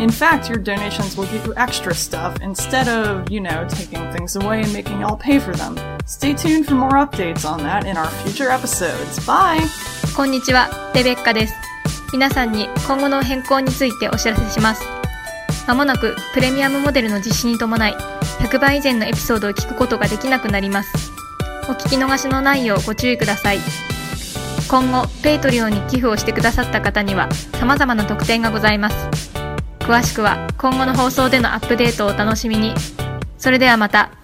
In fact, your donations will give you extra stuff instead of, you know, taking things away and making y'all pay for them. Stay tuned for more updates on that in our future episodes. Bye! こんにちは、レベッカです。皆さんに今後の変更についてお知らせします。まもなくプレミアムモデルの実施に伴い、100倍以前のエピソードを聞くことができなくなります。お聞き逃しのないようご注意ください。今後、ペイトリオンに寄付をしてくださった方には様々な特典がございます。詳しくは今後の放送でのアップデートをお楽しみに。それではまた。